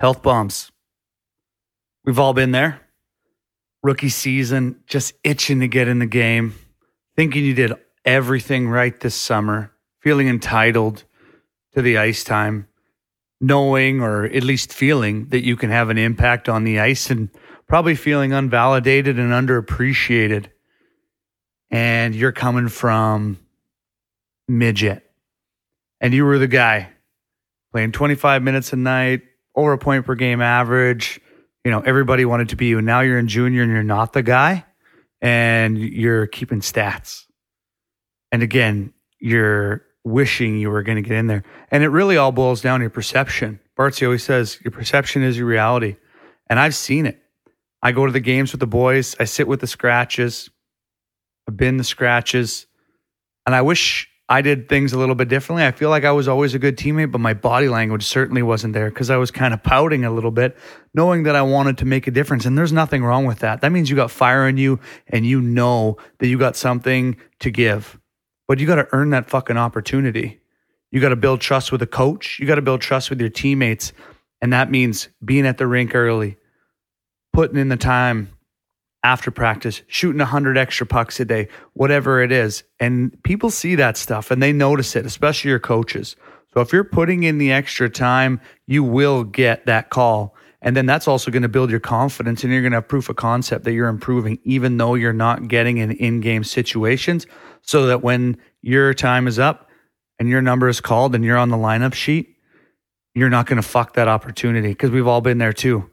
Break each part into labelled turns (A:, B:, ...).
A: Health bombs. We've all been there. Rookie season, just itching to get in the game, thinking you did everything right this summer, feeling entitled to the ice time, knowing or at least feeling that you can have an impact on the ice and probably feeling unvalidated and underappreciated. And you're coming from midget and you were the guy playing 25 minutes a night, over a point per game average. You know, everybody wanted to be you. And now you're in junior and you're not the guy and you're keeping stats. And again, you're wishing you were going to get in there. And it really all boils down to your perception. Bartsy always says your perception is your reality. And I've seen it. I go to the games with the boys, I sit with the scratches, I've been the scratches. And I wish I did things a little bit differently. I feel like I was always a good teammate, but my body language certainly wasn't there because I was kind of pouting a little bit, knowing that I wanted to make a difference. And there's nothing wrong with that. That means you got fire in you and you know that you got something to give. But you got to earn that fucking opportunity. You got to build trust with a coach. You got to build trust with your teammates. And that means being at the rink early, putting in the time, after practice, shooting 100 extra pucks a day, whatever it is. And people see that stuff and they notice it, especially your coaches. So if you're putting in the extra time, you will get that call. And then that's also going to build your confidence and you're going to have proof of concept that you're improving, even though you're not getting in in game situations. So that when your time is up and your number is called and you're on the lineup sheet, you're not going to fuck that opportunity because we've all been there too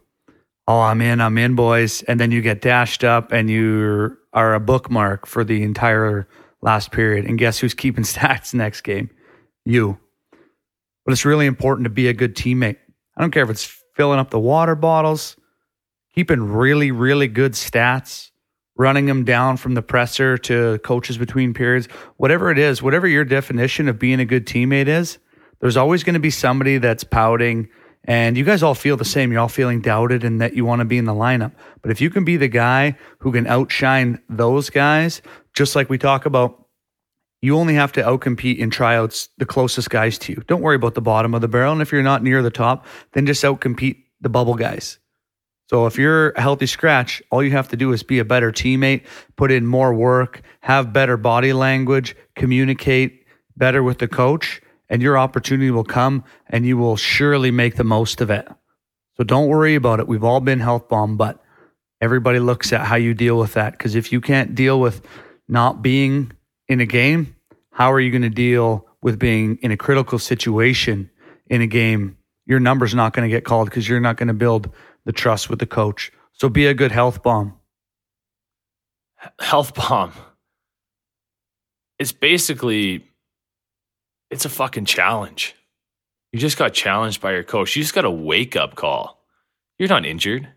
A: oh, I'm in, I'm in, boys. And then you get dashed up and you are a bookmark for the entire last period. And guess who's keeping stats next game? You. But it's really important to be a good teammate. I don't care if it's filling up the water bottles, keeping really, really good stats, running them down from the presser to coaches between periods, whatever it is, whatever your definition of being a good teammate is, there's always going to be somebody that's pouting and you guys all feel the same. You're all feeling doubted and that you want to be in the lineup. But if you can be the guy who can outshine those guys, just like we talk about, you only have to outcompete in tryouts the closest guys to you. Don't worry about the bottom of the barrel. And if you're not near the top, then just outcompete the bubble guys. So if you're a healthy scratch, all you have to do is be a better teammate, put in more work, have better body language, communicate better with the coach and your opportunity will come and you will surely make the most of it. So don't worry about it. We've all been health bomb, but everybody looks at how you deal with that. Because if you can't deal with not being in a game, how are you going to deal with being in a critical situation in a game? Your number's not going to get called because you're not going to build the trust with the coach. So be a good health bomb.
B: Health bomb. It's basically it's a fucking challenge. You just got challenged by your coach. You just got a wake up call. You're not injured.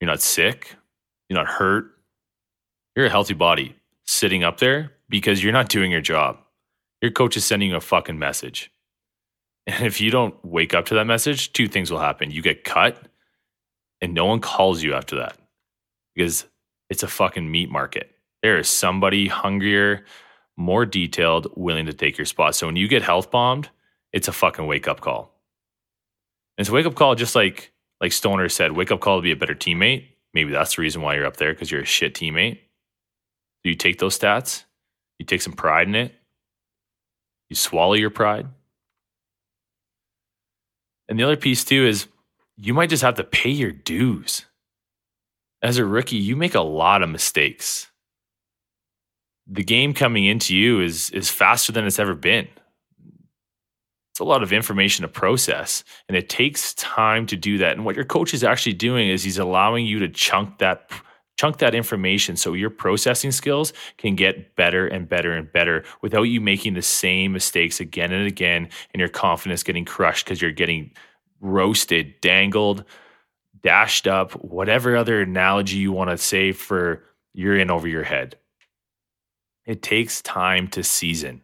B: You're not sick. You're not hurt. You're a healthy body sitting up there because you're not doing your job. Your coach is sending you a fucking message. And if you don't wake up to that message, two things will happen. You get cut and no one calls you after that because it's a fucking meat market. There is somebody hungrier more detailed, willing to take your spot. So when you get health bombed, it's a fucking wake up call. And it's a wake up call, just like like Stoner said, wake up call to be a better teammate. Maybe that's the reason why you're up there because you're a shit teammate. You take those stats? You take some pride in it. You swallow your pride. And the other piece too is you might just have to pay your dues. As a rookie, you make a lot of mistakes the game coming into you is is faster than it's ever been. It's a lot of information to process, and it takes time to do that. And what your coach is actually doing is he's allowing you to chunk that chunk that information so your processing skills can get better and better and better without you making the same mistakes again and again and your confidence getting crushed because you're getting roasted, dangled, dashed up, whatever other analogy you want to say for you're in over your head. It takes time to season.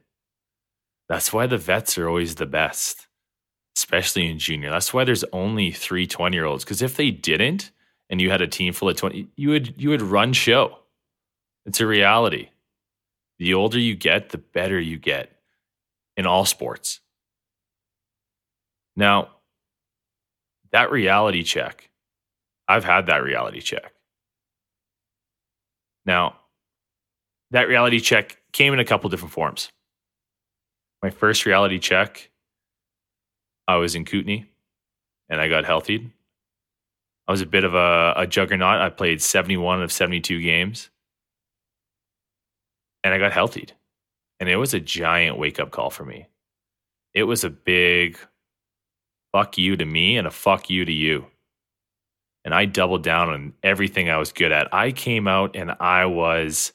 B: That's why the vets are always the best, especially in junior. That's why there's only three 20 year olds. Because if they didn't, and you had a team full of 20, you would you would run show. It's a reality. The older you get, the better you get in all sports. Now, that reality check, I've had that reality check. Now, that reality check came in a couple different forms. My first reality check, I was in Kootenay and I got healthy. I was a bit of a, a juggernaut. I played 71 of 72 games and I got healthy. And it was a giant wake up call for me. It was a big fuck you to me and a fuck you to you. And I doubled down on everything I was good at. I came out and I was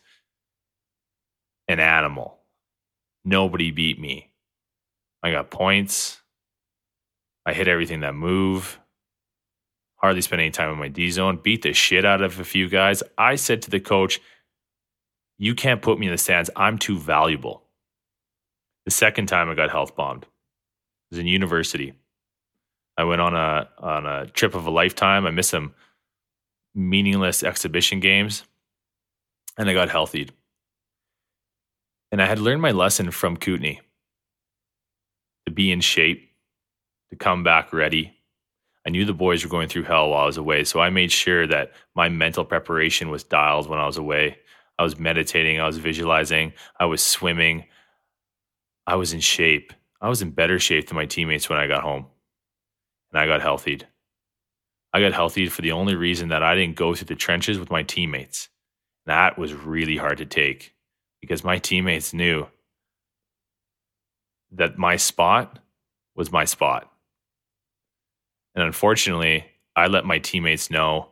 B: an animal. Nobody beat me. I got points. I hit everything that move. Hardly spent any time in my D zone. Beat the shit out of a few guys. I said to the coach, You can't put me in the stands. I'm too valuable. The second time I got health bombed was in university. I went on a on a trip of a lifetime. I missed some meaningless exhibition games, and I got healthy. And I had learned my lesson from Kootenay to be in shape, to come back ready. I knew the boys were going through hell while I was away, so I made sure that my mental preparation was dialed when I was away. I was meditating, I was visualizing, I was swimming. I was in shape. I was in better shape than my teammates when I got home. And I got healthy. I got healthy for the only reason that I didn't go through the trenches with my teammates. That was really hard to take because my teammates knew that my spot was my spot. And unfortunately, I let my teammates know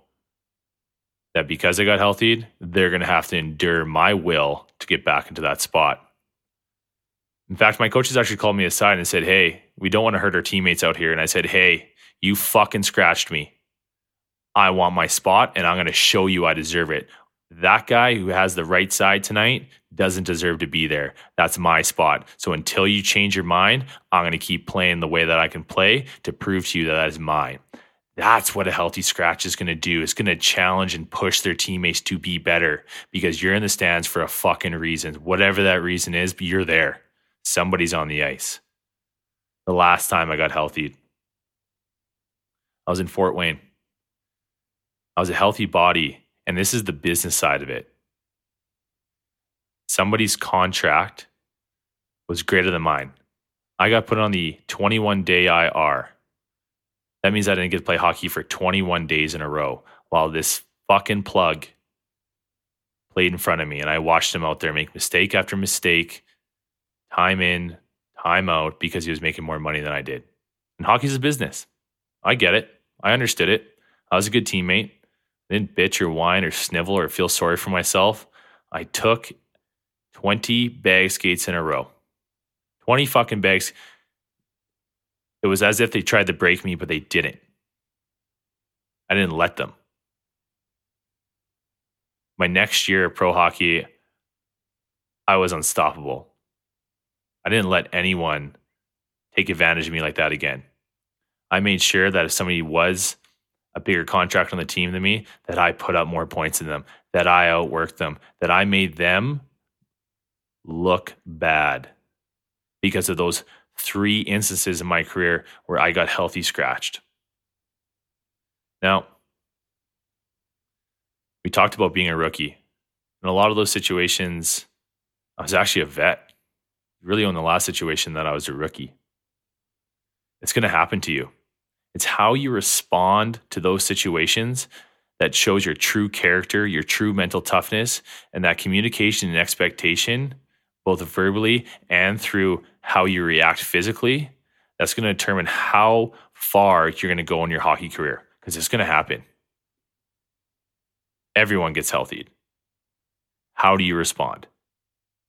B: that because I got healthy, they're going to have to endure my will to get back into that spot. In fact, my coaches actually called me aside and said, Hey, we don't want to hurt our teammates out here. And I said, Hey, you fucking scratched me. I want my spot and I'm going to show you I deserve it. That guy who has the right side tonight doesn't deserve to be there. That's my spot. So until you change your mind, I'm going to keep playing the way that I can play to prove to you that that is mine. That's what a healthy scratch is going to do. It's going to challenge and push their teammates to be better because you're in the stands for a fucking reason. Whatever that reason is, but you're there. Somebody's on the ice. The last time I got healthy, I was in Fort Wayne. I was a healthy body, and this is the business side of it. Somebody's contract was greater than mine. I got put on the 21 day IR. That means I didn't get to play hockey for 21 days in a row while this fucking plug played in front of me. And I watched him out there make mistake after mistake, time in, time out, because he was making more money than I did. And hockey's a business. I get it. I understood it. I was a good teammate. Didn't bitch or whine or snivel or feel sorry for myself. I took 20 bag skates in a row. 20 fucking bags. It was as if they tried to break me, but they didn't. I didn't let them. My next year of pro hockey, I was unstoppable. I didn't let anyone take advantage of me like that again. I made sure that if somebody was a bigger contract on the team than me, that I put up more points than them, that I outworked them, that I made them look bad because of those three instances in my career where I got healthy scratched. Now, we talked about being a rookie. In a lot of those situations, I was actually a vet. Really, on the last situation that I was a rookie. It's going to happen to you. It's how you respond to those situations that shows your true character, your true mental toughness, and that communication and expectation, both verbally and through how you react physically. That's going to determine how far you're going to go in your hockey career because it's going to happen. Everyone gets healthy. How do you respond?